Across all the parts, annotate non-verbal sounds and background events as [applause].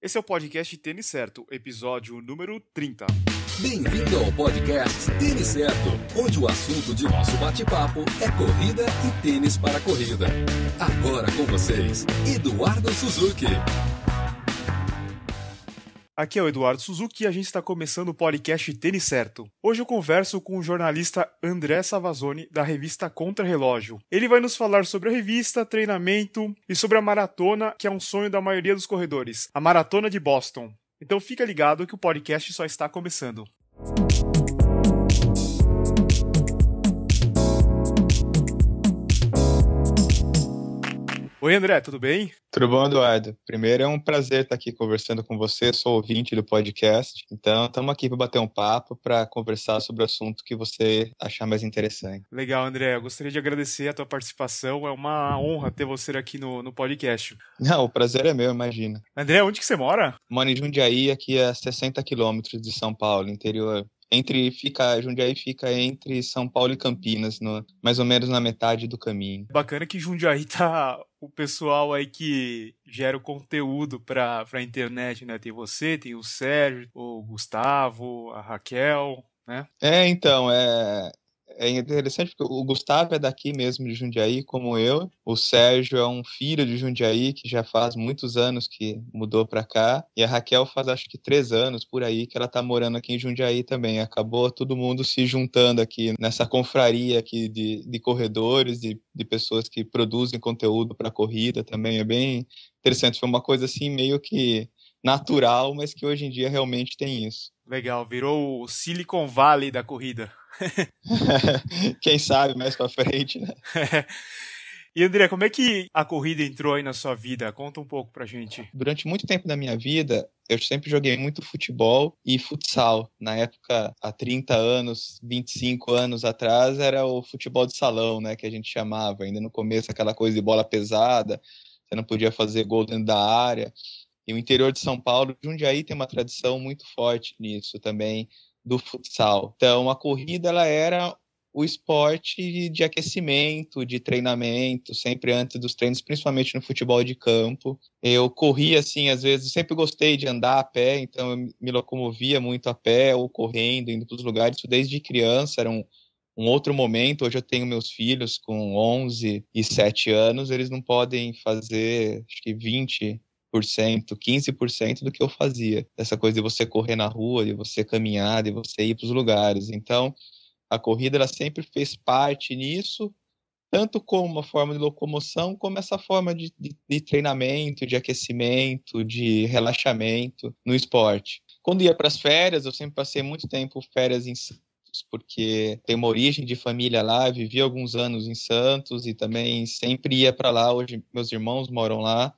Esse é o podcast Tênis Certo, episódio número 30. Bem-vindo ao podcast Tênis Certo, onde o assunto de nosso bate-papo é corrida e tênis para corrida. Agora com vocês, Eduardo Suzuki. Aqui é o Eduardo Suzuki e a gente está começando o podcast Tênis Certo. Hoje eu converso com o jornalista André Savazone, da revista Contra Relógio. Ele vai nos falar sobre a revista, treinamento e sobre a maratona, que é um sonho da maioria dos corredores, a Maratona de Boston. Então fica ligado que o podcast só está começando. Oi, André, tudo bem? Tudo bom, Eduardo? Primeiro, é um prazer estar aqui conversando com você. Sou ouvinte do podcast. Então, estamos aqui para bater um papo, para conversar sobre o assunto que você achar mais interessante. Legal, André. Eu gostaria de agradecer a tua participação. É uma honra ter você aqui no, no podcast. Não, o prazer é meu, imagina. André, onde que você mora? Moro em Jundiaí, aqui a 60 quilômetros de São Paulo, interior entre fica Jundiaí fica entre São Paulo e Campinas, no, mais ou menos na metade do caminho. Bacana que Jundiaí tá [laughs] o pessoal aí que gera o conteúdo para a internet, né? Tem você, tem o Sérgio, o Gustavo, a Raquel, né? É, então, é é interessante porque o Gustavo é daqui mesmo de Jundiaí, como eu. O Sérgio é um filho de Jundiaí que já faz muitos anos que mudou para cá. E a Raquel faz acho que três anos por aí que ela tá morando aqui em Jundiaí também. Acabou todo mundo se juntando aqui nessa confraria aqui de, de corredores, de, de pessoas que produzem conteúdo para corrida também. É bem interessante. Foi uma coisa assim meio que natural, mas que hoje em dia realmente tem isso. Legal, virou o Silicon Valley da corrida. [laughs] Quem sabe mais para frente, né? [laughs] E André, como é que a corrida entrou aí na sua vida? Conta um pouco pra gente. Durante muito tempo da minha vida, eu sempre joguei muito futebol e futsal. Na época, há 30 anos, 25 anos atrás, era o futebol de salão, né, que a gente chamava. Ainda no começo, aquela coisa de bola pesada, você não podia fazer gol dentro da área. E o interior de São Paulo, Jundiaí tem uma tradição muito forte nisso também do futsal. Então, a corrida ela era o esporte de aquecimento, de treinamento, sempre antes dos treinos, principalmente no futebol de campo. Eu corria assim, às vezes, sempre gostei de andar a pé, então eu me locomovia muito a pé ou correndo, indo para os lugares, isso desde criança, era um, um outro momento. Hoje eu tenho meus filhos com 11 e 7 anos, eles não podem fazer, acho que 20 15% do que eu fazia. Essa coisa de você correr na rua, de você caminhar, de você ir para os lugares. Então, a corrida ela sempre fez parte nisso, tanto como uma forma de locomoção, como essa forma de, de, de treinamento, de aquecimento, de relaxamento no esporte. Quando ia para as férias, eu sempre passei muito tempo férias em Santos, porque tem uma origem de família lá, vivi alguns anos em Santos e também sempre ia para lá. Hoje meus irmãos moram lá.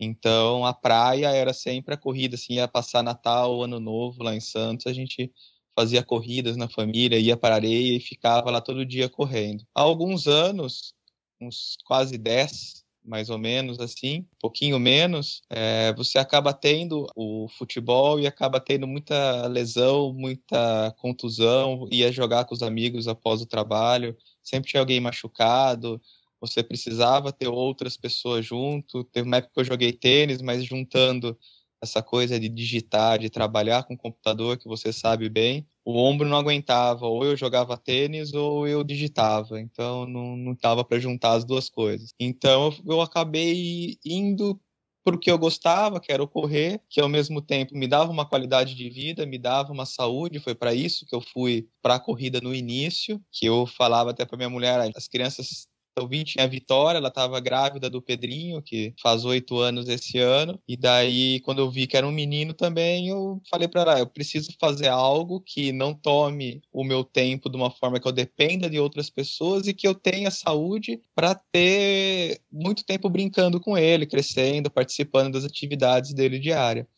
Então a praia era sempre a corrida, assim, ia passar Natal, Ano Novo lá em Santos, a gente fazia corridas na família, ia para a areia e ficava lá todo dia correndo. Há alguns anos, uns quase 10, mais ou menos assim, um pouquinho menos, é, você acaba tendo o futebol e acaba tendo muita lesão, muita contusão, ia jogar com os amigos após o trabalho, sempre tinha alguém machucado, você precisava ter outras pessoas junto. Teve uma época que eu joguei tênis, mas juntando essa coisa de digitar, de trabalhar com computador, que você sabe bem, o ombro não aguentava, ou eu jogava tênis ou eu digitava, então não, não para juntar as duas coisas. Então eu, eu acabei indo porque eu gostava, que era o correr, que ao mesmo tempo me dava uma qualidade de vida, me dava uma saúde, foi para isso que eu fui para a corrida no início, que eu falava até para minha mulher, as crianças então, vim, tinha a Vitória, ela estava grávida do Pedrinho, que faz oito anos esse ano. E daí, quando eu vi que era um menino também, eu falei para ela: eu preciso fazer algo que não tome o meu tempo de uma forma que eu dependa de outras pessoas e que eu tenha saúde para ter muito tempo brincando com ele, crescendo, participando das atividades dele diária.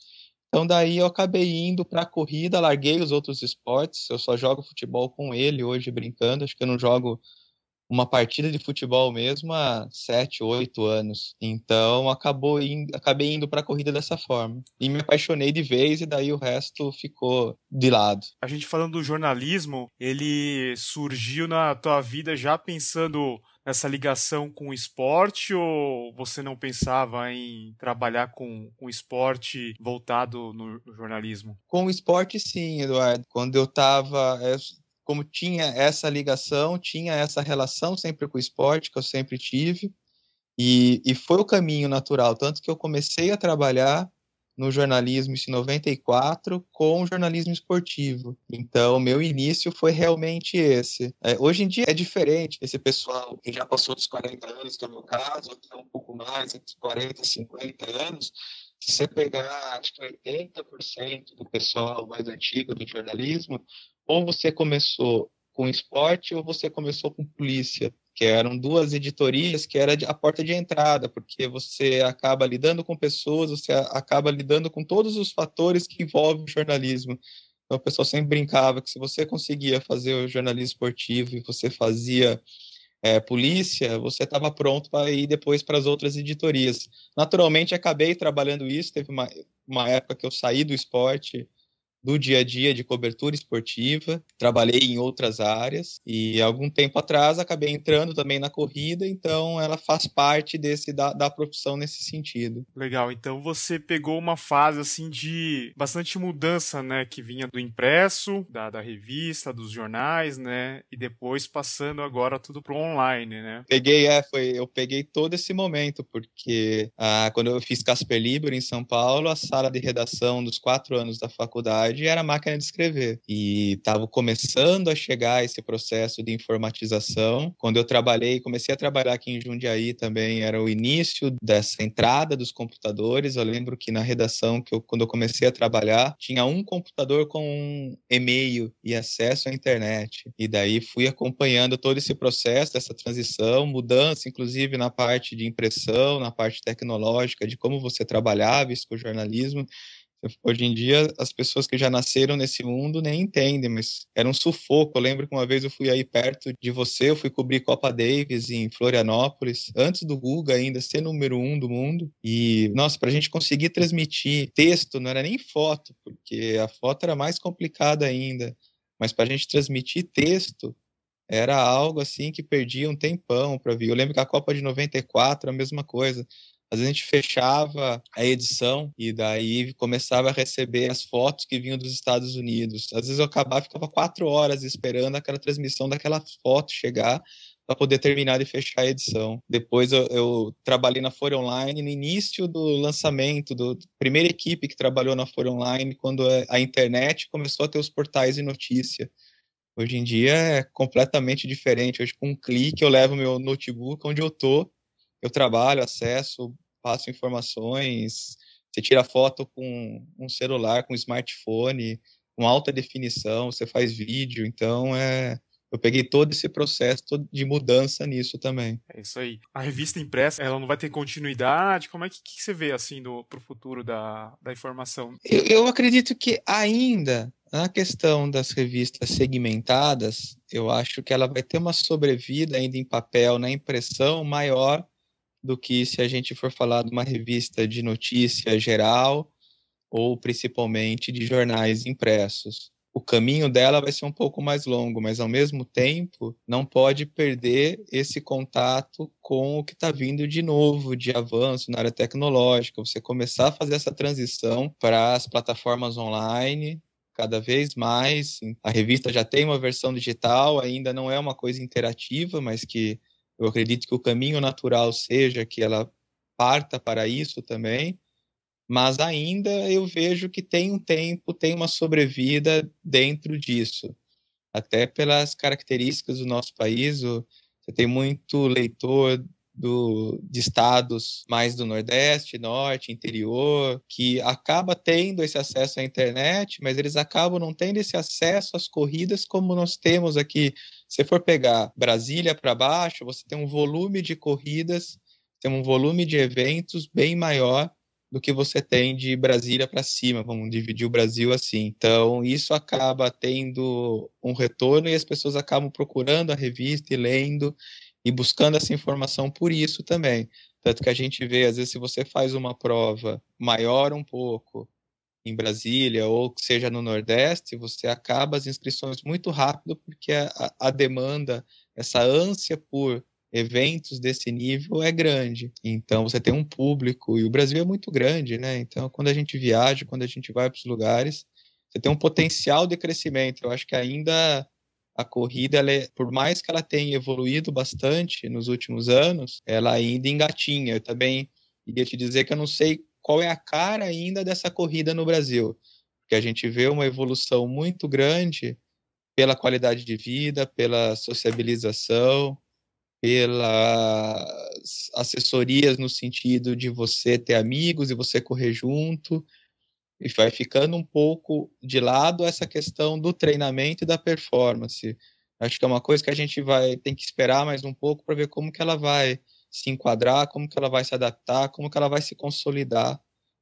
Então daí eu acabei indo para a corrida, larguei os outros esportes, eu só jogo futebol com ele hoje brincando, acho que eu não jogo uma partida de futebol mesmo há sete, oito anos. Então acabou indo, acabei indo para a corrida dessa forma. E me apaixonei de vez e daí o resto ficou de lado. A gente falando do jornalismo, ele surgiu na tua vida já pensando nessa ligação com o esporte ou você não pensava em trabalhar com, com esporte voltado no, no jornalismo? Com o esporte, sim, Eduardo. Quando eu estava como tinha essa ligação, tinha essa relação sempre com o esporte, que eu sempre tive, e, e foi o caminho natural, tanto que eu comecei a trabalhar no jornalismo em 94 com jornalismo esportivo. Então, meu início foi realmente esse. É, hoje em dia é diferente. Esse pessoal que já passou dos 40 anos, que é o meu caso, até um pouco mais, entre 40 e 50 anos, se você pegar, acho que 80% do pessoal mais antigo do jornalismo, ou você começou com esporte ou você começou com polícia, que eram duas editorias que era a porta de entrada, porque você acaba lidando com pessoas, você acaba lidando com todos os fatores que envolvem o jornalismo. Então o pessoal sempre brincava que se você conseguia fazer o jornalismo esportivo e você fazia é, polícia, você estava pronto para ir depois para as outras editorias. Naturalmente, acabei trabalhando isso. Teve uma, uma época que eu saí do esporte, do dia a dia de cobertura esportiva, trabalhei em outras áreas e algum tempo atrás acabei entrando também na corrida, então ela faz parte desse da, da profissão nesse sentido. Legal, então você pegou uma fase assim de bastante mudança, né, que vinha do impresso, da, da revista, dos jornais, né, e depois passando agora tudo pro online, né? Peguei, é, foi, eu peguei todo esse momento, porque ah, quando eu fiz Casper Libero em São Paulo, a sala de redação dos quatro anos da faculdade verdade, era máquina de escrever. E estava começando a chegar esse processo de informatização. Quando eu trabalhei, comecei a trabalhar aqui em Jundiaí também, era o início dessa entrada dos computadores. Eu lembro que na redação, que eu, quando eu comecei a trabalhar, tinha um computador com um e-mail e acesso à internet. E daí fui acompanhando todo esse processo, dessa transição, mudança, inclusive na parte de impressão, na parte tecnológica, de como você trabalhava isso com o jornalismo. Hoje em dia, as pessoas que já nasceram nesse mundo nem entendem, mas era um sufoco. Eu lembro que uma vez eu fui aí perto de você, eu fui cobrir Copa Davis em Florianópolis, antes do Guga ainda ser número um do mundo. E, nossa, para a gente conseguir transmitir texto, não era nem foto, porque a foto era mais complicada ainda. Mas para a gente transmitir texto, era algo assim que perdia um tempão para vir. Eu lembro que a Copa de 94, a mesma coisa. Às vezes a gente fechava a edição e daí começava a receber as fotos que vinham dos Estados Unidos. Às vezes eu acabava, ficava quatro horas esperando aquela transmissão daquela foto chegar para poder terminar de fechar a edição. Depois eu, eu, trabalhei na Folha Online no início do lançamento, do primeira equipe que trabalhou na Folha Online, quando a internet começou a ter os portais de notícia. Hoje em dia é completamente diferente. Hoje, com um clique, eu levo meu notebook onde eu tô, eu trabalho, acesso, passo informações, você tira foto com um celular, com um smartphone, com alta definição, você faz vídeo, então é eu peguei todo esse processo de mudança nisso também. É isso aí. A revista impressa, ela não vai ter continuidade? Como é que, que você vê, assim, para o futuro da, da informação? Eu, eu acredito que ainda, na questão das revistas segmentadas, eu acho que ela vai ter uma sobrevida ainda em papel, na impressão, maior do que se a gente for falar de uma revista de notícia geral ou principalmente de jornais impressos. O caminho dela vai ser um pouco mais longo, mas ao mesmo tempo não pode perder esse contato com o que está vindo de novo, de avanço na área tecnológica. Você começar a fazer essa transição para as plataformas online, cada vez mais. A revista já tem uma versão digital, ainda não é uma coisa interativa, mas que eu acredito que o caminho natural seja que ela parta para isso também, mas ainda eu vejo que tem um tempo, tem uma sobrevida dentro disso. Até pelas características do nosso país, você tem muito leitor do, de estados mais do Nordeste, Norte, interior, que acaba tendo esse acesso à internet, mas eles acabam não tendo esse acesso às corridas como nós temos aqui. Se for pegar Brasília para baixo, você tem um volume de corridas, tem um volume de eventos bem maior do que você tem de Brasília para cima, vamos dividir o Brasil assim. Então, isso acaba tendo um retorno e as pessoas acabam procurando a revista e lendo e buscando essa informação por isso também. Tanto que a gente vê, às vezes, se você faz uma prova maior um pouco em Brasília ou que seja no Nordeste, você acaba as inscrições muito rápido porque a, a demanda, essa ânsia por eventos desse nível é grande. Então você tem um público e o Brasil é muito grande, né? Então quando a gente viaja, quando a gente vai para os lugares, você tem um potencial de crescimento. Eu acho que ainda a corrida, é, por mais que ela tenha evoluído bastante nos últimos anos, ela ainda engatinha. Eu também iria te dizer que eu não sei qual é a cara ainda dessa corrida no Brasil, porque a gente vê uma evolução muito grande pela qualidade de vida, pela sociabilização, pelas assessorias no sentido de você ter amigos e você correr junto, e vai ficando um pouco de lado essa questão do treinamento e da performance. Acho que é uma coisa que a gente vai tem que esperar mais um pouco para ver como que ela vai se enquadrar, como que ela vai se adaptar, como que ela vai se consolidar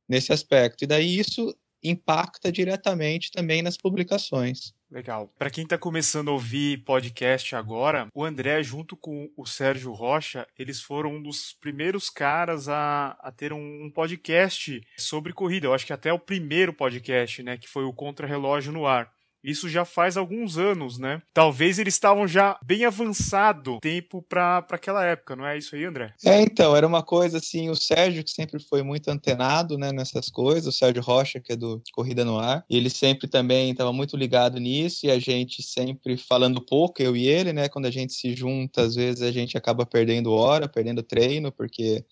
nesse aspecto. E daí isso impacta diretamente também nas publicações. Legal. Para quem está começando a ouvir podcast agora, o André, junto com o Sérgio Rocha, eles foram um dos primeiros caras a, a ter um, um podcast sobre corrida. Eu acho que até o primeiro podcast, né, que foi o Contra Relógio no Ar. Isso já faz alguns anos, né? Talvez eles estavam já bem avançado tempo para aquela época, não é isso aí, André? É, então, era uma coisa assim, o Sérgio que sempre foi muito antenado, né, nessas coisas, o Sérgio Rocha, que é do Corrida no Ar, ele sempre também estava muito ligado nisso e a gente sempre falando pouco, eu e ele, né, quando a gente se junta, às vezes a gente acaba perdendo hora, perdendo treino, porque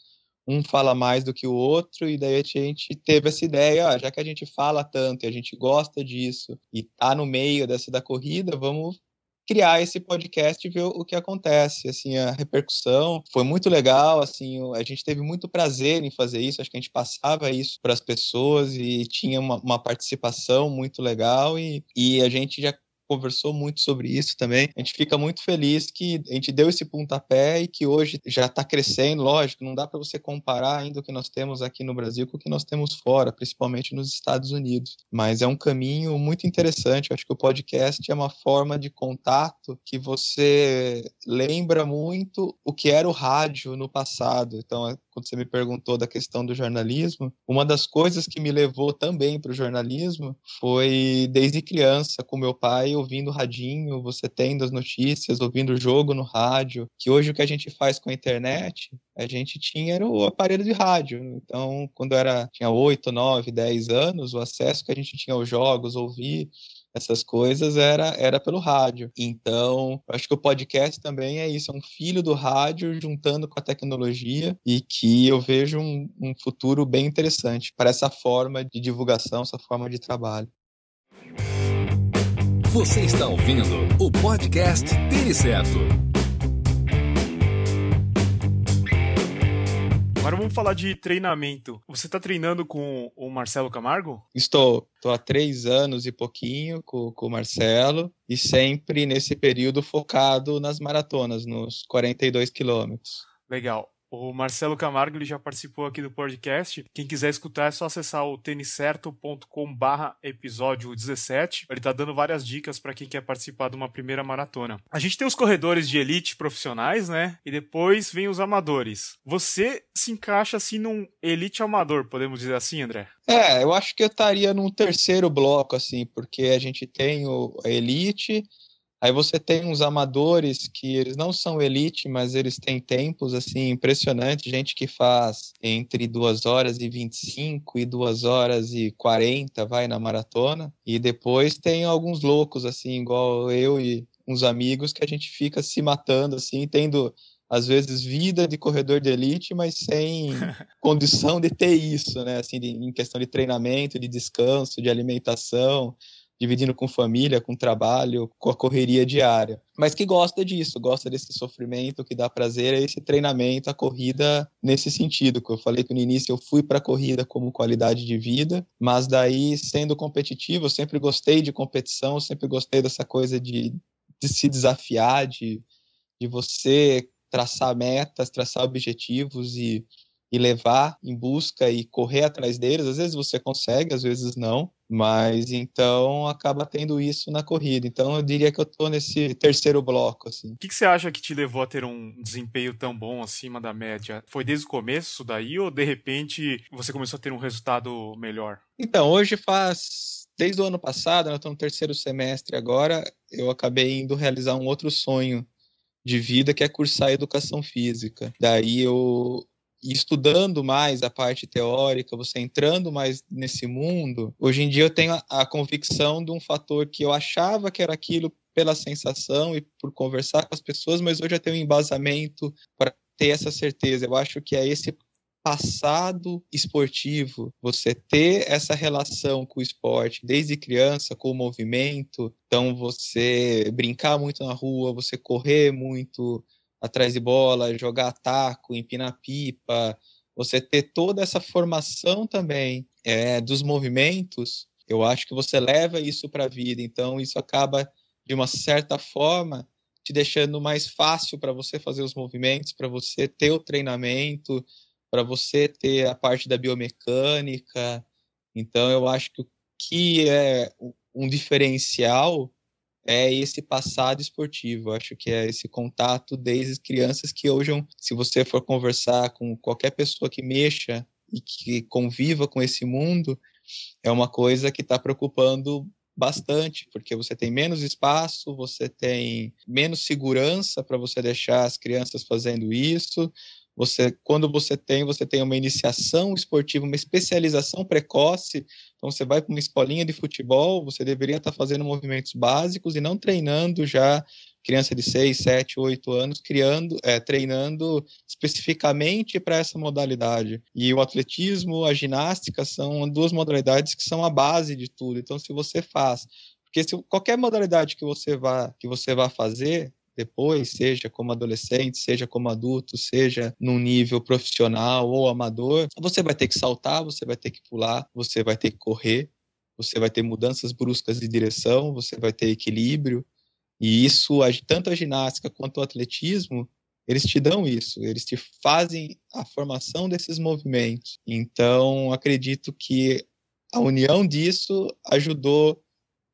um fala mais do que o outro, e daí a gente teve essa ideia, ó, já que a gente fala tanto e a gente gosta disso e tá no meio dessa da corrida, vamos criar esse podcast e ver o que acontece, assim, a repercussão foi muito legal, assim, a gente teve muito prazer em fazer isso, acho que a gente passava isso para as pessoas e tinha uma, uma participação muito legal e, e a gente já conversou muito sobre isso também. A gente fica muito feliz que a gente deu esse pontapé e que hoje já está crescendo. Lógico, não dá para você comparar ainda o que nós temos aqui no Brasil com o que nós temos fora, principalmente nos Estados Unidos. Mas é um caminho muito interessante. Eu acho que o podcast é uma forma de contato que você lembra muito o que era o rádio no passado. Então, quando você me perguntou da questão do jornalismo, uma das coisas que me levou também para o jornalismo foi desde criança, com meu pai, ouvindo radinho, você tendo as notícias, ouvindo o jogo no rádio, que hoje o que a gente faz com a internet, a gente tinha era o aparelho de rádio. Então, quando era tinha 8, 9, 10 anos, o acesso que a gente tinha aos jogos, ouvir essas coisas era, era pelo rádio. Então, acho que o podcast também é isso, é um filho do rádio juntando com a tecnologia e que eu vejo um, um futuro bem interessante para essa forma de divulgação, essa forma de trabalho. Você está ouvindo o podcast Tênis Certo. Agora vamos falar de treinamento. Você está treinando com o Marcelo Camargo? Estou. Estou há três anos e pouquinho com, com o Marcelo e sempre nesse período focado nas maratonas, nos 42 quilômetros. Legal. O Marcelo Camargo ele já participou aqui do podcast. Quem quiser escutar é só acessar o têniscerto.com/barra episódio 17. Ele está dando várias dicas para quem quer participar de uma primeira maratona. A gente tem os corredores de elite profissionais, né? E depois vem os amadores. Você se encaixa assim num elite amador, podemos dizer assim, André? É, eu acho que eu estaria num terceiro bloco, assim, porque a gente tem o, elite Aí você tem uns amadores que eles não são elite, mas eles têm tempos assim impressionantes, gente que faz entre 2 horas e 25 e 2 horas e 40 vai na maratona. E depois tem alguns loucos assim, igual eu e uns amigos que a gente fica se matando assim, tendo às vezes vida de corredor de elite, mas sem [laughs] condição de ter isso, né? Assim, de, em questão de treinamento, de descanso, de alimentação, dividindo com família, com trabalho, com a correria diária. Mas que gosta disso, gosta desse sofrimento, que dá prazer é esse treinamento, a corrida nesse sentido. Que eu falei que no início eu fui para a corrida como qualidade de vida, mas daí sendo competitivo, eu sempre gostei de competição, sempre gostei dessa coisa de, de se desafiar, de, de você traçar metas, traçar objetivos e, e levar em busca e correr atrás deles. Às vezes você consegue, às vezes não Mas então acaba tendo isso na corrida. Então eu diria que eu tô nesse terceiro bloco, assim. O que, que você acha que te levou a ter um desempenho tão bom acima da média? Foi desde o começo daí ou de repente você começou a ter um resultado melhor? Então, hoje faz desde o ano passado, eu estou no terceiro semestre agora, eu acabei indo realizar um outro sonho de vida que é cursar educação física. Daí eu estudando mais a parte teórica, você entrando mais nesse mundo, hoje em dia eu tenho a, a convicção de um fator que eu achava que era aquilo pela sensação e por conversar com as pessoas, mas hoje eu tenho um embasamento para ter essa certeza. Eu acho que é esse passado esportivo, você ter essa relação com o esporte desde criança, com o movimento, então você brincar muito na rua, você correr muito atrás de bola, jogar taco, empinar pipa, você ter toda essa formação também é, dos movimentos, eu acho que você leva isso para a vida, então isso acaba de uma certa forma te deixando mais fácil para você fazer os movimentos, para você ter o treinamento, para você ter a parte da biomecânica. Então, eu acho que o que é um diferencial é esse passado esportivo. Acho que é esse contato desde as crianças que hoje, se você for conversar com qualquer pessoa que mexa e que conviva com esse mundo, é uma coisa que está preocupando bastante, porque você tem menos espaço, você tem menos segurança para você deixar as crianças fazendo isso, você, quando você tem, você tem uma iniciação esportiva, uma especialização precoce. Então, você vai para uma escolinha de futebol, você deveria estar fazendo movimentos básicos e não treinando já criança de 6, 7, 8 anos, criando, é, treinando especificamente para essa modalidade. E o atletismo, a ginástica são duas modalidades que são a base de tudo. Então, se você faz porque se qualquer modalidade que você vá que você vá fazer, depois, seja como adolescente, seja como adulto, seja num nível profissional ou amador, você vai ter que saltar, você vai ter que pular, você vai ter que correr, você vai ter mudanças bruscas de direção, você vai ter equilíbrio. E isso, tanto a ginástica quanto o atletismo, eles te dão isso, eles te fazem a formação desses movimentos. Então, acredito que a união disso ajudou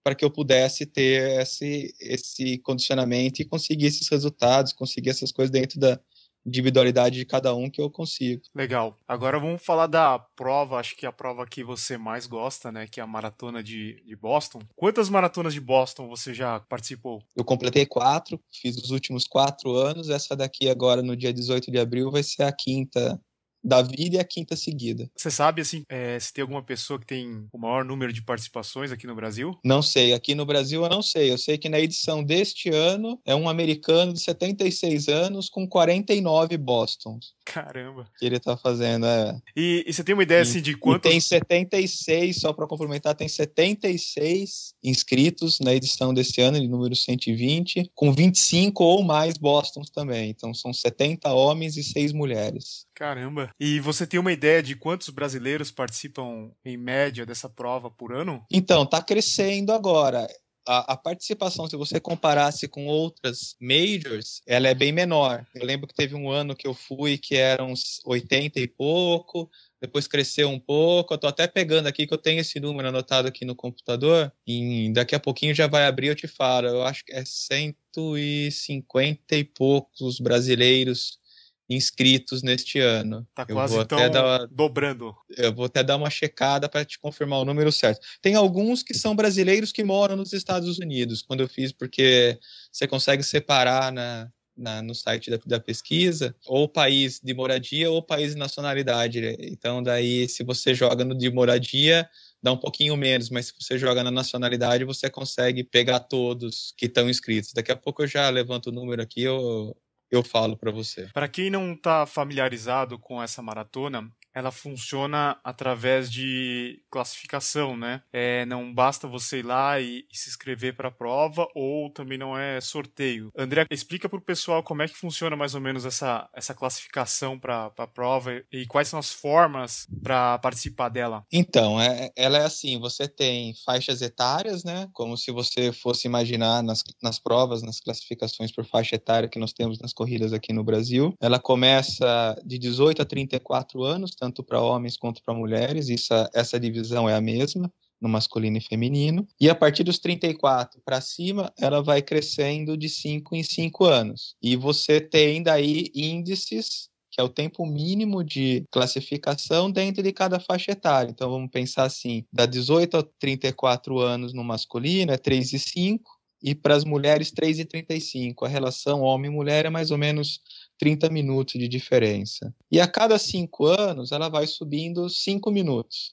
para que eu pudesse ter esse, esse condicionamento e conseguir esses resultados, conseguir essas coisas dentro da individualidade de cada um que eu consigo. Legal. Agora vamos falar da prova, acho que é a prova que você mais gosta, né, que é a maratona de, de Boston. Quantas maratonas de Boston você já participou? Eu completei quatro, fiz os últimos quatro anos, essa daqui agora no dia 18 de abril vai ser a quinta da vida e a quinta seguida. Você sabe, assim, é, se tem alguma pessoa que tem o maior número de participações aqui no Brasil? Não sei. Aqui no Brasil eu não sei. Eu sei que na edição deste ano é um americano de 76 anos com 49 Bostons. Caramba. Que ele tá fazendo, é. E, e você tem uma ideia, assim, de quantos... E tem 76, só para complementar, tem 76 inscritos na edição deste ano, de número 120, com 25 ou mais Bostons também. Então são 70 homens e 6 mulheres. Caramba. E você tem uma ideia de quantos brasileiros participam em média dessa prova por ano? Então, está crescendo agora. A, a, participação, se você comparasse com outras majors, ela é bem menor. Eu lembro que teve um ano que eu fui que eram uns 80 e pouco, depois cresceu um pouco. Eu tô até pegando aqui que eu tenho esse número anotado aqui no computador. E daqui a pouquinho já vai abrir, eu te falo. Eu acho que é 150 e poucos brasileiros inscritos neste ano. Tá quase então dar, dobrando. Eu vou até dar uma checada para te confirmar o número certo. Tem alguns que são brasileiros que moram nos Estados Unidos, quando eu fiz, porque você consegue separar na, na, no site da, da, pesquisa, ou país de moradia ou país de nacionalidade. Então, daí, se você joga no de moradia, dá um pouquinho menos, mas se você joga na nacionalidade, você consegue pegar todos que estão inscritos. Daqui a pouco eu já levanto o número aqui, eu, eu falo para você. Para quem não está familiarizado com essa maratona, ela funciona através de classificação, né? É, não basta você ir lá e, e se inscrever para a prova ou também não é sorteio. André, explica para o pessoal como é que funciona mais ou menos essa, essa classificação para a prova e quais são as formas para participar dela. Então, é, ela é assim: você tem faixas etárias, né? Como se você fosse imaginar nas, nas provas, nas classificações por faixa etária que nós temos nas corridas aqui no Brasil. Ela começa de 18 a 34 anos tanto para homens quanto para mulheres, isso, essa divisão é a mesma no masculino e feminino. E a partir dos 34 para cima, ela vai crescendo de 5 em 5 anos. E você tem daí índices que é o tempo mínimo de classificação dentro de cada faixa etária. Então vamos pensar assim, da 18 a 34 anos no masculino é 3 e 5 e para as mulheres 3 e 35. A relação homem mulher é mais ou menos 30 minutos de diferença. E a cada 5 anos ela vai subindo 5 minutos.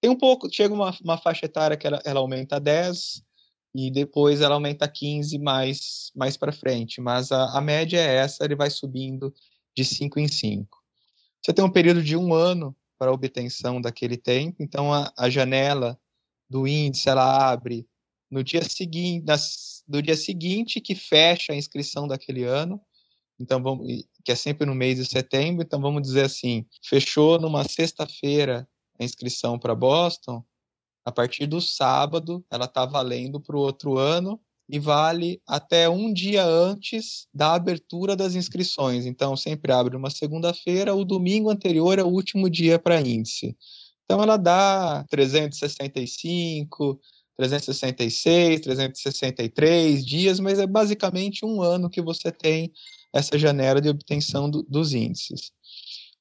Tem um pouco, chega uma, uma faixa etária que ela, ela aumenta 10 e depois ela aumenta 15 mais, mais para frente, mas a, a média é essa, ele vai subindo de 5 em 5. Você tem um período de um ano para obtenção daquele tempo, então a, a janela do índice ela abre no dia seguinte, do dia seguinte que fecha a inscrição daquele ano, então vamos, que é sempre no mês de setembro, então vamos dizer assim, fechou numa sexta-feira a inscrição para Boston, a partir do sábado ela está valendo para o outro ano e vale até um dia antes da abertura das inscrições. Então, sempre abre uma segunda-feira, o domingo anterior é o último dia para índice. Então, ela dá 365, 366, 363 dias, mas é basicamente um ano que você tem essa janela de obtenção do, dos índices.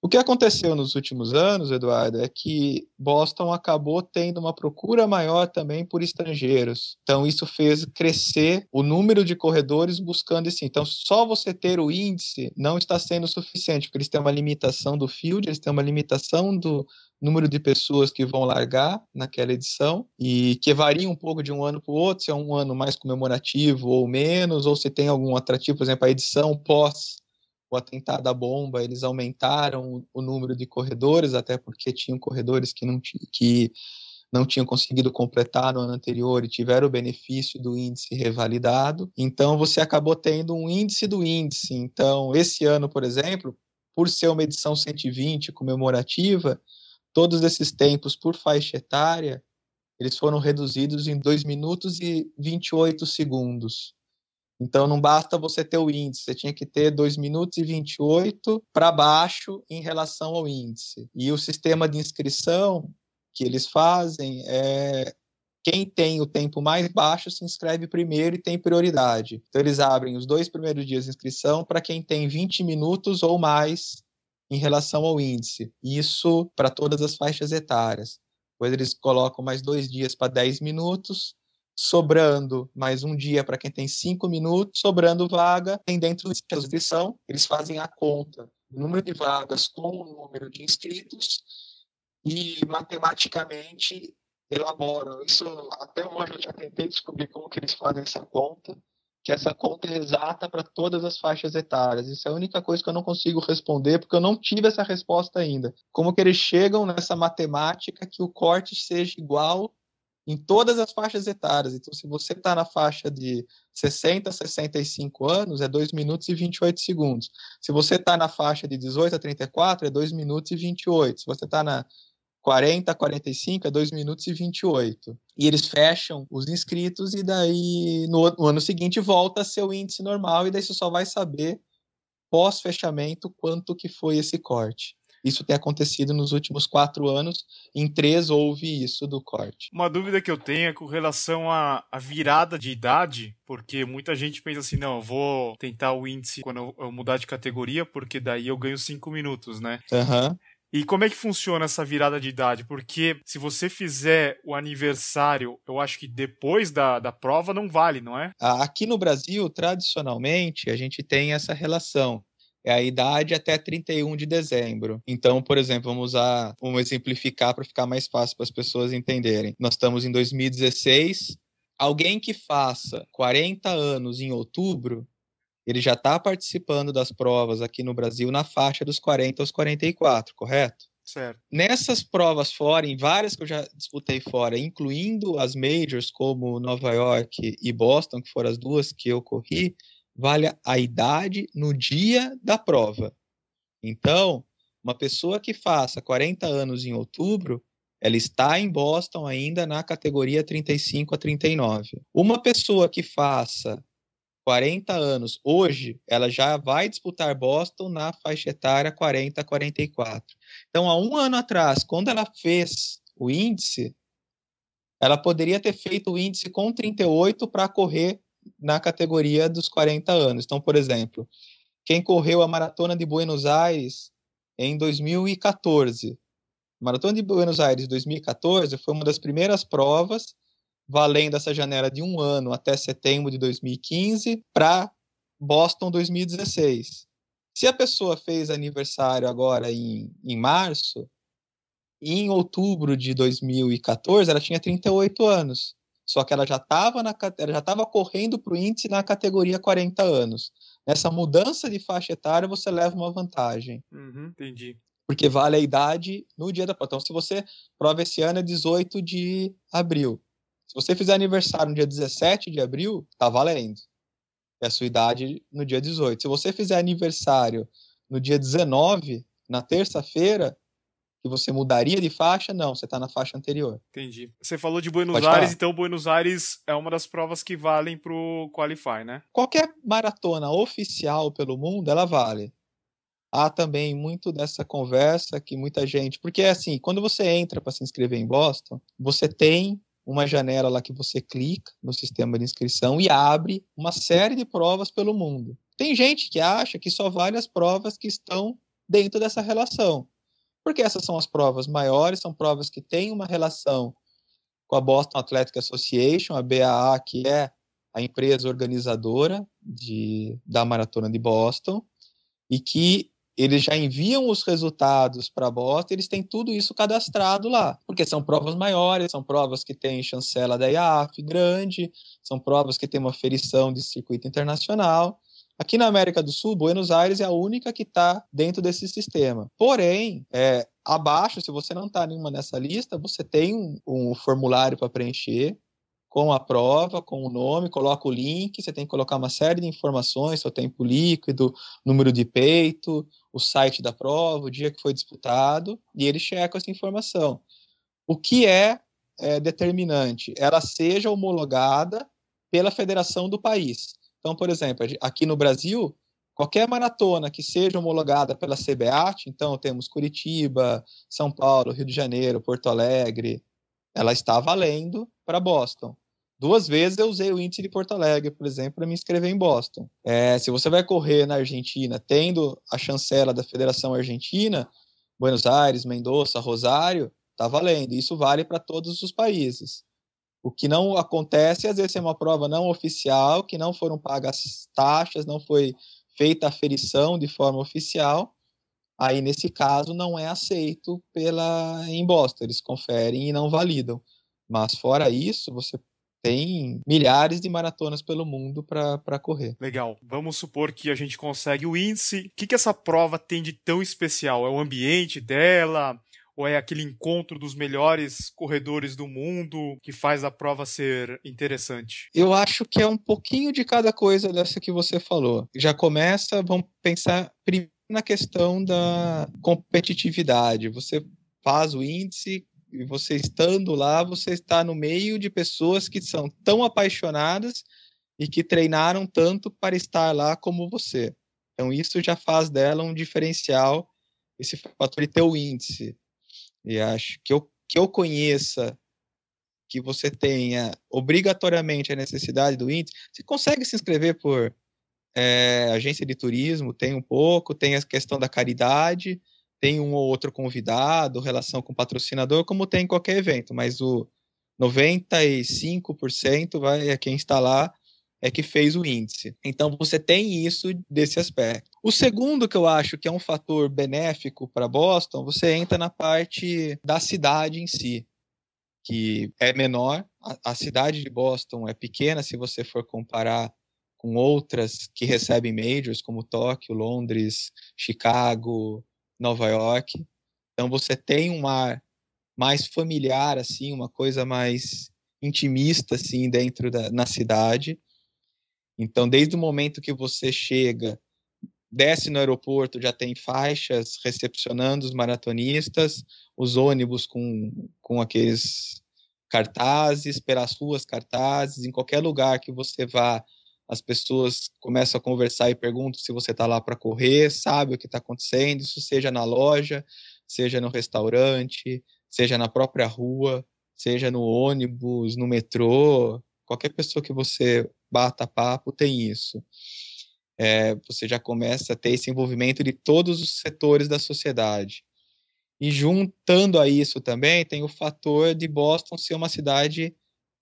O que aconteceu nos últimos anos, Eduardo, é que Boston acabou tendo uma procura maior também por estrangeiros. Então, isso fez crescer o número de corredores buscando esse. Então, só você ter o índice não está sendo suficiente, porque eles têm uma limitação do field, eles têm uma limitação do número de pessoas que vão largar naquela edição e que varia um pouco de um ano para o outro, se é um ano mais comemorativo ou menos, ou se tem algum atrativo, por exemplo, a edição pós o atentado à bomba, eles aumentaram o, número de corredores, até porque tinham corredores que não, que não tinham conseguido completar no ano anterior e tiveram o benefício do índice revalidado. Então, você acabou tendo um índice do índice. Então, esse ano, por exemplo, por ser uma edição 120 comemorativa, todos esses tempos por faixa etária, eles foram reduzidos em 2 minutos e 28 segundos. Então não basta você ter o índice, você tinha que ter 2 minutos e 28 para baixo em relação ao índice. E o sistema de inscrição que eles fazem é quem tem o tempo mais baixo se inscreve primeiro e tem prioridade. Então eles abrem os dois primeiros dias de inscrição para quem tem 20 minutos ou mais em relação ao índice. Isso para todas as faixas etárias. Depois eles colocam mais dois dias para 10 minutos sobrando mais um dia para quem tem cinco minutos, sobrando vaga, tem dentro da inscrição, eles fazem a conta do número de vagas com o número de inscritos e matematicamente elaboram. Isso até hoje eu já tentei descobrir como que eles fazem essa conta, que essa conta é exata para todas as faixas etárias. Isso é a única coisa que eu não consigo responder, porque eu não tive essa resposta ainda. Como que eles chegam nessa matemática que o corte seja igual em todas as faixas etárias. Então, se você está na faixa de 60 a 65 anos, é 2 minutos e 28 segundos. Se você está na faixa de 18 a 34, é 2 minutos e 28. Se você está na 40 a 45 é 2 minutos e 28. E eles fecham os inscritos e daí no, no ano seguinte volta a ser o índice normal e daí você só vai saber pós-fechamento quanto que foi esse corte. Isso tem acontecido nos últimos quatro anos. Em três houve isso do corte. Uma dúvida que eu tenho é com relação à, à virada de idade, porque muita gente pensa assim, não, eu vou tentar o índice quando eu, eu mudar de categoria, porque daí eu ganho cinco minutos, né? Uhum. E como é que funciona essa virada de idade? Porque se você fizer o aniversário, eu acho que depois da, da prova não vale, não é? Aqui no Brasil, tradicionalmente, a gente tem essa relação é a idade até 31 de dezembro. Então, por exemplo, vamos usar, vamos exemplificar para ficar mais fácil para as pessoas entenderem. Nós estamos em 2016. Alguém que faça 40 anos em outubro, ele já está participando das provas aqui no Brasil na faixa dos 40 aos 44, correto? Certo. Nessas provas fora, em várias que eu já disputei fora, incluindo as majors como Nova York e Boston, que foram as duas que eu corri, vale a idade no dia da prova. Então, uma pessoa que faça 40 anos em outubro, ela está em Boston ainda na categoria 35 a 39. Uma pessoa que faça 40 anos hoje, ela já vai disputar Boston na faixa etária 40 a 44. Então, há um ano atrás, quando ela fez o índice, ela poderia ter feito o índice com 38 para correr na categoria dos 40 anos. Então, por exemplo, quem correu a maratona de Buenos Aires em 2014. A maratona de Buenos Aires 2014 foi uma das primeiras provas valendo essa janela de um ano até setembro de 2015 para Boston 2016. Se a pessoa fez aniversário agora em, em março, em outubro de 2014 ela tinha 38 anos. Só que ela já estava ela já estava correndo para o índice na categoria 40 anos. Nessa mudança de faixa etária você leva uma vantagem. Uhum, entendi. Porque vale a idade no dia da prova. Então, se você prova esse ano é 18 de abril. Se você fizer aniversário no dia 17 de abril, tá valendo. É a sua idade no dia 18. Se você fizer aniversário no dia 19, na terça-feira, que você mudaria de faixa, não, você está na faixa anterior. Entendi. Você falou de Buenos Pode Aires, falar. então Buenos Aires é uma das provas que valem para o Qualify, né? Qualquer maratona oficial pelo mundo, ela vale. Há também muito dessa conversa que muita gente. Porque é assim, quando você entra para se inscrever em Boston, você tem uma janela lá que você clica no sistema de inscrição e abre uma série de provas pelo mundo. Tem gente que acha que só vale as provas que estão dentro dessa relação. Porque essas são as provas maiores, são provas que têm uma relação com a Boston Athletic Association, a BAA, que é a empresa organizadora de, da Maratona de Boston, e que eles já enviam os resultados para a Boston, eles têm tudo isso cadastrado lá, porque são provas maiores, são provas que têm chancela da IAF grande, são provas que têm uma ferição de circuito internacional. Aqui na América do Sul, Buenos Aires é a única que está dentro desse sistema. Porém, é, abaixo, se você não está nenhuma nessa lista, você tem um, um formulário para preencher com a prova, com o nome, coloca o link, você tem que colocar uma série de informações, seu tempo líquido, número de peito, o site da prova, o dia que foi disputado, e ele checa essa informação. O que é, é determinante? Ela seja homologada pela federação do país. Então, por exemplo, aqui no Brasil, qualquer maratona que seja homologada pela CBAT, então temos Curitiba, São Paulo, Rio de Janeiro, Porto Alegre, ela está valendo para Boston. Duas vezes eu usei o índice de Porto Alegre, por exemplo, para me inscrever em Boston. É, se você vai correr na Argentina tendo a chancela da Federação Argentina, Buenos Aires, Mendoza, Rosário, tá valendo. Isso vale para todos os países. O que não acontece, às vezes, é uma prova não oficial, que não foram pagas taxas, não foi feita a ferição de forma oficial. Aí, nesse caso, não é aceito pela em Boston. Eles conferem e não validam. Mas, fora isso, você tem milhares de maratonas pelo mundo para correr. Legal. Vamos supor que a gente consegue o índice. O que, que essa prova tem de tão especial? É o ambiente dela? Ou é aquele encontro dos melhores corredores do mundo que faz a prova ser interessante? Eu acho que é um pouquinho de cada coisa dessa que você falou. Já começa, vamos pensar primeiro na questão da competitividade. Você faz o índice, e você estando lá, você está no meio de pessoas que são tão apaixonadas e que treinaram tanto para estar lá como você. Então, isso já faz dela um diferencial, esse fator de ter o índice. E acho que eu, que eu conheça que você tenha obrigatoriamente a necessidade do índice, você consegue se inscrever por é, agência de turismo, tem um pouco, tem a questão da caridade, tem um ou outro convidado, relação com patrocinador, como tem em qualquer evento, mas o 95% vai é quem está lá é que fez o índice. Então você tem isso desse aspecto. O segundo que eu acho que é um fator benéfico para Boston, você entra na parte da cidade em si, que é menor. A, cidade de Boston é pequena se você for comparar com outras que recebem majors como Tóquio, Londres, Chicago, Nova York. Então você tem um ar mais familiar, assim, uma coisa mais intimista, assim, dentro da na cidade. Então, desde o momento que você chega, desce no aeroporto, já tem faixas recepcionando os maratonistas, os ônibus com, com aqueles cartazes, pelas ruas cartazes, em qualquer lugar que você vá, as pessoas começam a conversar e perguntam se você está lá para correr, sabe o que está acontecendo, isso seja na loja, seja no restaurante, seja na própria rua. seja no ônibus, no metrô, qualquer pessoa que você bata papo tem isso. É, você já começa a ter esse envolvimento de todos os setores da sociedade. E juntando a isso também, tem o fator de Boston ser uma cidade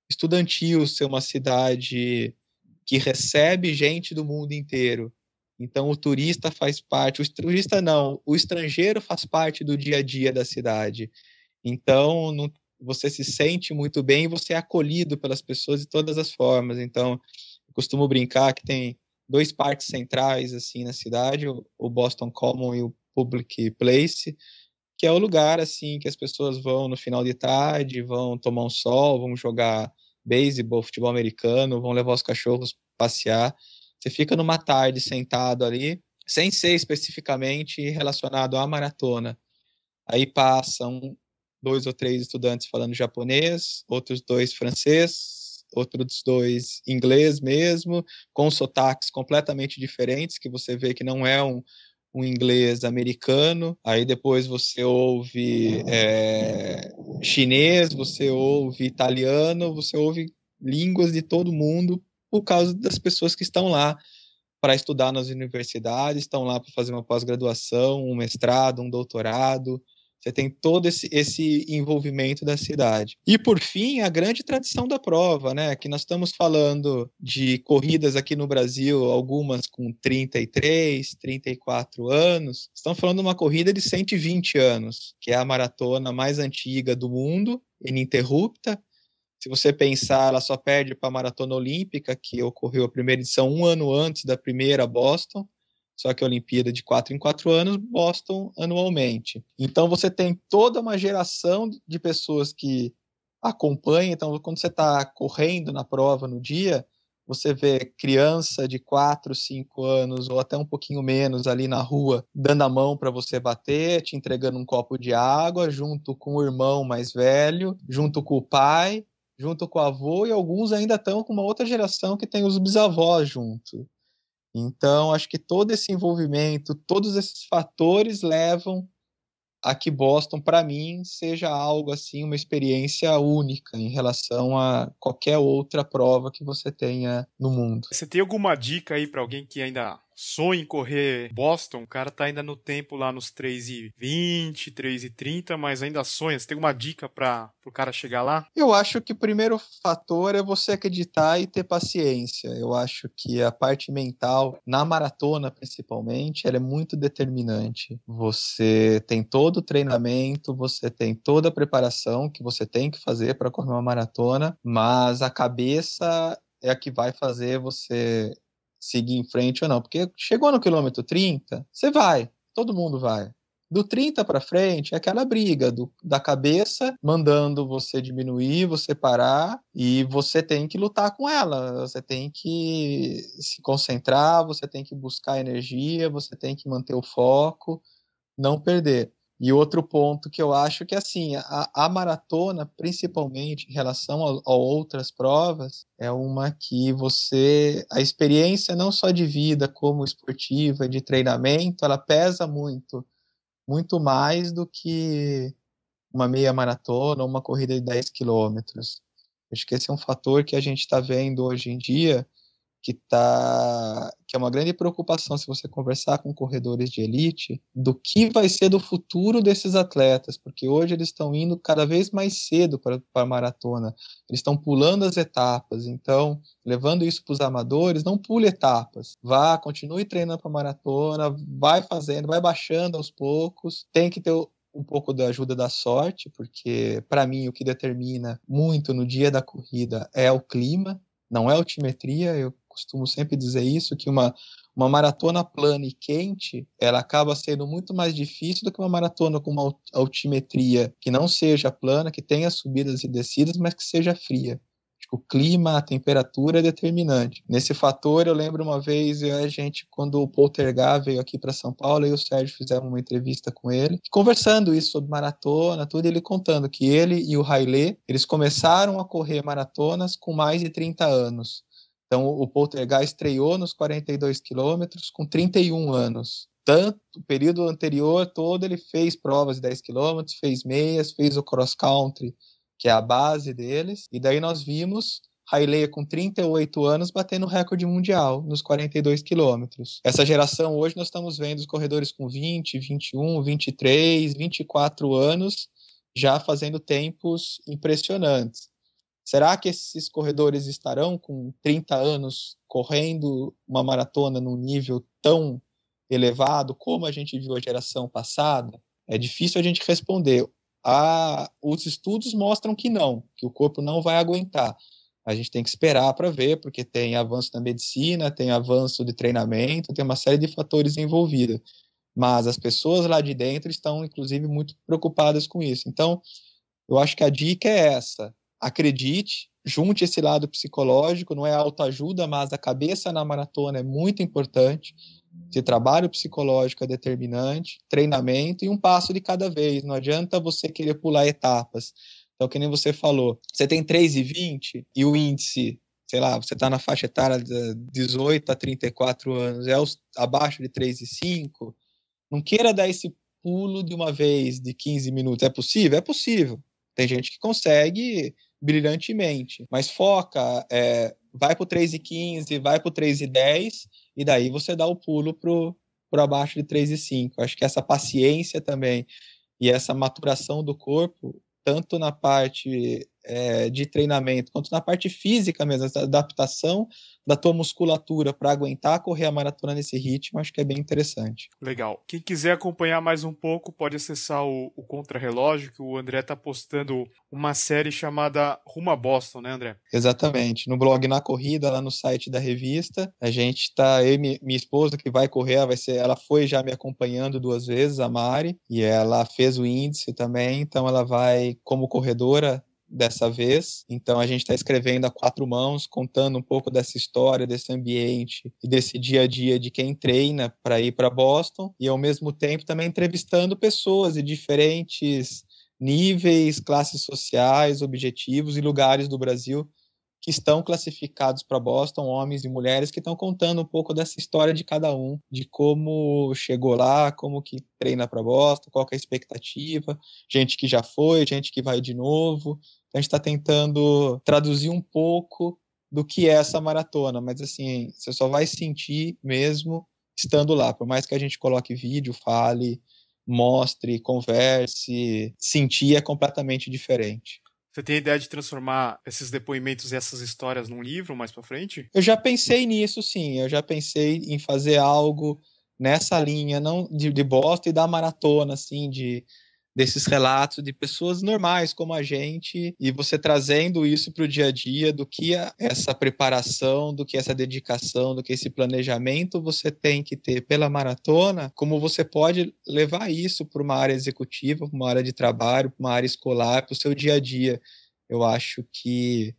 estudantil, ser uma cidade que recebe gente do mundo inteiro. Então o turista faz parte, o turista não, o estrangeiro faz parte do dia a dia da cidade. Então não, você se sente muito bem e você é acolhido pelas pessoas de todas as formas. Então eu costumo brincar que tem dois parques centrais assim na cidade, o Boston Common e o Public Place, que é o lugar assim que as pessoas vão no final de tarde, vão tomar um sol, vão jogar beisebol, futebol americano, vão levar os cachorros passear. Você fica numa tarde sentado ali, sem ser especificamente relacionado à maratona. Aí passam dois ou três estudantes falando japonês, outros dois francês, outros dois inglês mesmo, com sotaques completamente diferentes, que você vê que não é um, um inglês americano, aí depois você ouve é, chinês, você ouve italiano, você ouve línguas de todo mundo por causa das pessoas que estão lá para estudar nas universidades, estão lá para fazer uma pós-graduação, um mestrado, um doutorado, você tem todo esse, esse envolvimento da cidade. E, por fim, a grande tradição da prova, né? Que nós estamos falando de corridas aqui no Brasil, algumas com 33, 34 anos. Estamos falando de uma corrida de 120 anos, que é a maratona mais antiga do mundo, ininterrupta. Se você pensar, ela só perde para a maratona olímpica, que ocorreu a primeira edição um ano antes da primeira Boston só que a Olimpíada de quatro em quatro anos, Boston anualmente. Então você tem toda uma geração de pessoas que acompanham. Então, quando você está correndo na prova no dia, você vê criança de 4, 5 anos ou até um pouquinho menos ali na rua, dando a mão para você bater, te entregando um copo de água, junto com o irmão mais velho, junto com o pai, junto com o avô, e alguns ainda estão com uma outra geração que tem os bisavós junto. Então, acho que todo esse envolvimento, todos esses fatores levam a que Boston, para mim, seja algo assim, uma experiência única em relação a qualquer outra prova que você tenha no mundo. Você tem alguma dica aí para alguém que ainda sonha em correr Boston, o cara tá ainda no tempo lá nos 3,20, 3,30, mas ainda sonha. Você tem alguma dica para o cara chegar lá? Eu acho que o primeiro fator é você acreditar e ter paciência. Eu acho que a parte mental, na maratona principalmente, ela é muito determinante. Você tem todo o treinamento, você tem toda a preparação que você tem que fazer para correr uma maratona, mas a cabeça é a que vai fazer você seguir em frente ou não. Porque chegou no quilômetro 30, você vai, todo mundo vai. Do 30 para frente é aquela briga do, da cabeça mandando você diminuir, você parar e você tem que lutar com ela. Você tem que se concentrar, você tem que buscar energia, você tem que manter o foco, não perder. E outro ponto que eu acho que, assim, a, a maratona, principalmente em relação a, a, outras provas, é uma que você. A experiência, não só de vida, como esportiva, de treinamento, ela pesa muito. Muito mais do que uma meia maratona ou uma corrida de 10 quilômetros. Acho que esse é um fator que a gente está vendo hoje em dia que tá que é uma grande preocupação se você conversar com corredores de elite do que vai ser do futuro desses atletas, porque hoje eles estão indo cada vez mais cedo para a maratona, eles estão pulando as etapas, então levando isso para os amadores, não pule etapas, vá, continue treinando para maratona, vai fazendo, vai baixando aos poucos, tem que ter um pouco da ajuda da sorte, porque para mim o que determina muito no dia da corrida é o clima, não é altimetria, eu costumo sempre dizer isso, que uma, uma maratona plana e quente, ela acaba sendo muito mais difícil do que uma maratona com uma altimetria que não seja plana, que tenha subidas e descidas, mas que seja fria. O clima, a temperatura é determinante. Nesse fator, eu lembro uma vez, a gente, quando o Poltergar veio aqui para São Paulo, e o Sérgio fizemos uma entrevista com ele, conversando isso sobre maratona, tudo, ele contando que ele e o Haile, eles começaram a correr maratonas com mais de 30 anos. Então, o Poltergeist estreou nos 42 quilômetros com 31 anos. Tanto o período anterior todo ele fez provas de 10 quilômetros, fez meias, fez o cross country, que é a base deles. E daí nós vimos Hailey com 38 anos batendo recorde mundial nos 42 quilômetros. Essa geração hoje nós estamos vendo os corredores com 20, 21, 23, 24 anos já fazendo tempos impressionantes. Será que esses corredores estarão com 30 anos correndo uma maratona num nível tão elevado como a gente viu a geração passada? É difícil a gente responder. Ah, os estudos mostram que não, que o corpo não vai aguentar. A gente tem que esperar para ver, porque tem avanço na medicina, tem avanço de treinamento, tem uma série de fatores envolvidos. Mas as pessoas lá de dentro estão, inclusive, muito preocupadas com isso. Então, eu acho que a dica é essa: acredite, junte esse lado psicológico, não é autoajuda, mas a cabeça na maratona é muito importante. De trabalho psicológico é determinante, treinamento e um passo de cada vez. Não adianta você querer pular etapas. Então, que nem você falou, você tem 3,20 e o índice, sei lá, você está na faixa etária de 18 a 34 anos, é os, abaixo de 3,5, não queira dar esse pulo de uma vez de 15 minutos. É possível? É possível. Tem gente que consegue brilhantemente, mas foca, é, vai para o 3,15, vai para o 3,10 e daí você dá o pulo para abaixo de 3,5. Acho que essa paciência também e essa maturação do corpo tanto na parte é, de treinamento quanto na parte física mesmo, essa adaptação da tua musculatura para aguentar correr a maratona nesse ritmo, acho que é bem interessante. Legal. Quem quiser acompanhar mais um pouco, pode acessar o, o Contra-Relógio, que o André está postando uma série chamada Rumo a Boston, né, André? Exatamente. No blog Na Corrida, lá no site da revista, a gente está, eu e minha esposa que vai correr, vai ser, ela foi já me acompanhando duas vezes, a Mari, e ela fez o índice também, então ela vai como corredora dessa vez. Então a gente está escrevendo a quatro mãos, contando um pouco dessa história, desse ambiente e desse dia a dia de quem treina para ir para Boston e ao mesmo tempo também entrevistando pessoas de diferentes níveis, classes sociais, objetivos e lugares do Brasil que estão classificados para Boston, homens e mulheres que estão contando um pouco dessa história de cada um, de como chegou lá, como que treina para Boston, qual é a expectativa, gente que já foi, gente que vai de novo, a gente está tentando traduzir um pouco do que é essa maratona, mas assim, você só vai sentir mesmo estando lá, por mais que a gente coloque vídeo, fale, mostre, converse, sentir é completamente diferente. Você tem a ideia de transformar esses depoimentos e essas histórias num livro mais para frente? Eu já pensei nisso, sim. Eu já pensei em fazer algo nessa linha, não de, de Boston e da maratona, assim, de desses relatos de pessoas normais como a gente e você trazendo isso para o dia a dia do que essa preparação, do que essa dedicação, do que esse planejamento você tem que ter pela maratona, como você pode levar isso para uma área executiva, para uma área de trabalho, para uma área escolar, para o seu dia a dia. Eu acho que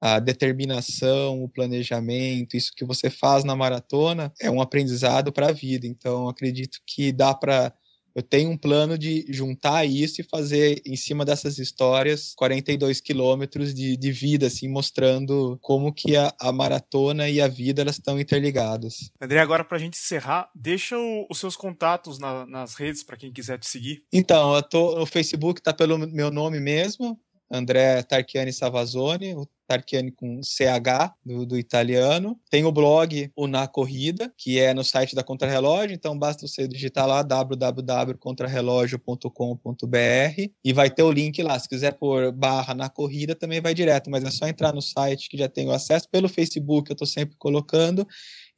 a determinação, o planejamento, isso que você faz na maratona é um aprendizado para a vida. Então, acredito que dá para eu tenho um plano de juntar isso e fazer em cima dessas histórias 42 quilômetros de, de vida, assim, mostrando como que a, a, maratona e a vida elas estão interligadas. André, agora para a gente encerrar, deixa o, os seus contatos na, nas redes para quem quiser te seguir. Então, eu tô no Facebook, tá pelo meu nome mesmo, André Tarchiani Savazone, o Tarchiani com CH do, do, italiano. Tem o blog O Na Corrida, que é no site da Contrarrelógio, então basta você digitar lá www.contrarrelógio.com.br e vai ter o link lá. Se quiser por barra na corrida, também vai direto, mas é só entrar no site que já tem o acesso. Pelo Facebook eu estou sempre colocando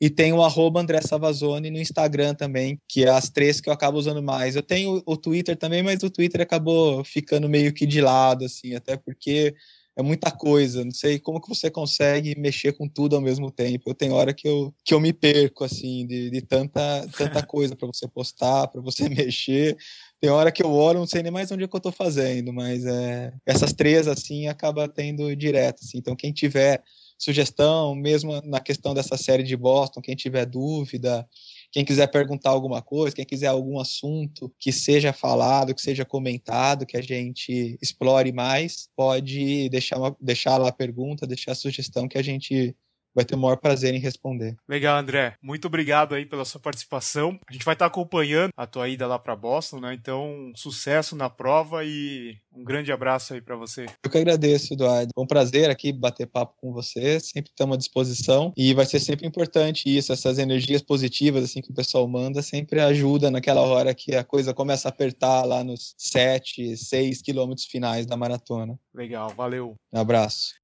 e tem o arroba André Savazone no Instagram também, que é as três que eu acabo usando mais. Eu tenho o Twitter também, mas o Twitter acabou ficando meio que de lado, assim, até porque é muita coisa. Não sei como que você consegue mexer com tudo ao mesmo tempo. Eu tenho hora que eu, que eu me perco, assim, de, de tanta, tanta [laughs] coisa para você postar, para você [laughs] mexer. Tem hora que eu olho, não sei nem mais onde é que eu tô fazendo, mas é, essas três, assim, acaba tendo direto, assim. Então, quem tiver sugestão, mesmo na questão dessa série de Boston, quem tiver dúvida, quem quiser perguntar alguma coisa, quem quiser algum assunto que seja falado, que seja comentado, que a gente explore mais, pode deixar, uma, deixar lá a pergunta, deixar a sugestão que a gente vai ter o maior prazer em responder. Legal, André. Muito obrigado aí pela sua participação. A gente vai estar acompanhando a tua ida lá para Boston, né? Então, sucesso na prova e um grande abraço aí para você. Eu que agradeço, Eduardo. Foi um prazer aqui bater papo com você. Sempre estamos à disposição e vai ser sempre importante isso, essas energias positivas assim que o pessoal manda, sempre ajuda naquela hora que a coisa começa a apertar lá nos 7, 6 quilômetros finais da maratona. Legal, valeu. Um abraço.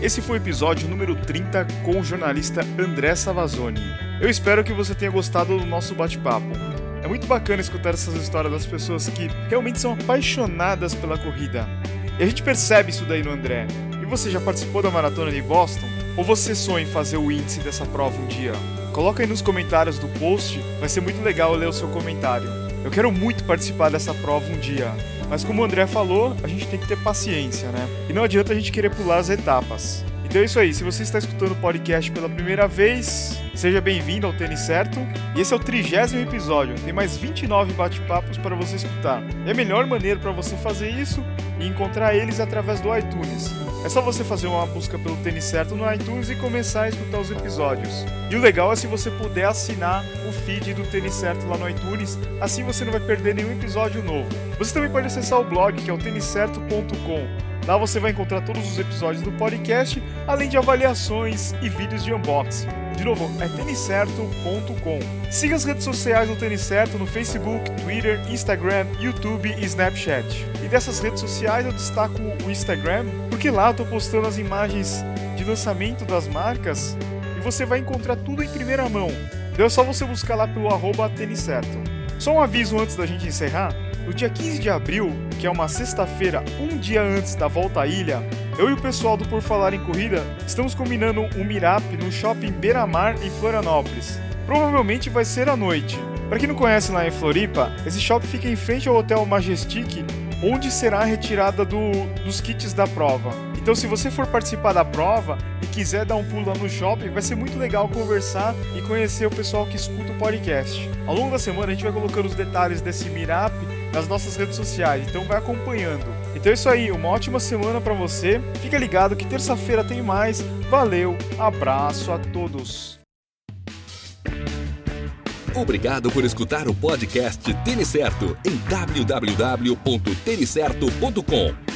Esse foi o episódio número 30 com o jornalista André Savazoni. Eu espero que você tenha gostado do nosso bate-papo. É muito bacana escutar essas histórias das pessoas que realmente são apaixonadas pela corrida. E a gente percebe isso daí no André. E você já participou da maratona de Boston? Ou você sonha em fazer o índice dessa prova um dia? Coloca aí nos comentários do post, vai ser muito legal ler o seu comentário. Eu quero muito participar dessa prova um dia. Mas como o André falou, a gente tem que ter paciência, né? E não adianta a gente querer pular as etapas. Então é isso aí, se você está escutando o podcast pela primeira vez, seja bem-vindo ao Tênis Certo. E esse é o trigésimo episódio, tem mais 29 bate-papos para você escutar. E a melhor maneira para você fazer isso é encontrar eles através do iTunes. É só você fazer uma busca pelo Tênis Certo no iTunes e começar a escutar os episódios. E o legal é se você puder assinar o feed do Tênis Certo lá no iTunes, assim você não vai perder nenhum episódio novo. Você também pode acessar o blog que é o têniscerto.com. Lá você vai encontrar todos os episódios do podcast, além de avaliações e vídeos de unboxing. De novo, é têniscerto.com. Siga as redes sociais do Tênis Certo no Facebook, Twitter, Instagram, YouTube e Snapchat. E dessas redes sociais eu destaco o Instagram, porque lá eu tô postando as imagens de lançamento das marcas e você vai encontrar tudo em primeira mão. Então é só você buscar lá pelo arroba tênis certo. Só um aviso antes da gente encerrar. No dia 15 de abril, que é uma sexta-feira, um dia antes da volta à ilha, eu e o pessoal do Por Falar em Corrida estamos combinando um Mirap no shopping Beira-Mar em Florianópolis. Provavelmente vai ser à noite. Para quem não conhece lá em Floripa, esse shopping fica em frente ao Hotel Majestic, onde será a retirada do, dos kits da prova. Então, se você for participar da prova e quiser dar um pulo lá no shopping, vai ser muito legal conversar e conhecer o pessoal que escuta o podcast. Ao longo da semana, a gente vai colocando os detalhes desse Mirap nas nossas redes sociais, então vai acompanhando. Então é isso aí, uma ótima semana para você. Fica ligado que terça-feira tem mais. Valeu, abraço a todos. Obrigado por escutar o podcast Tênis Certo em www.tenicerto.com.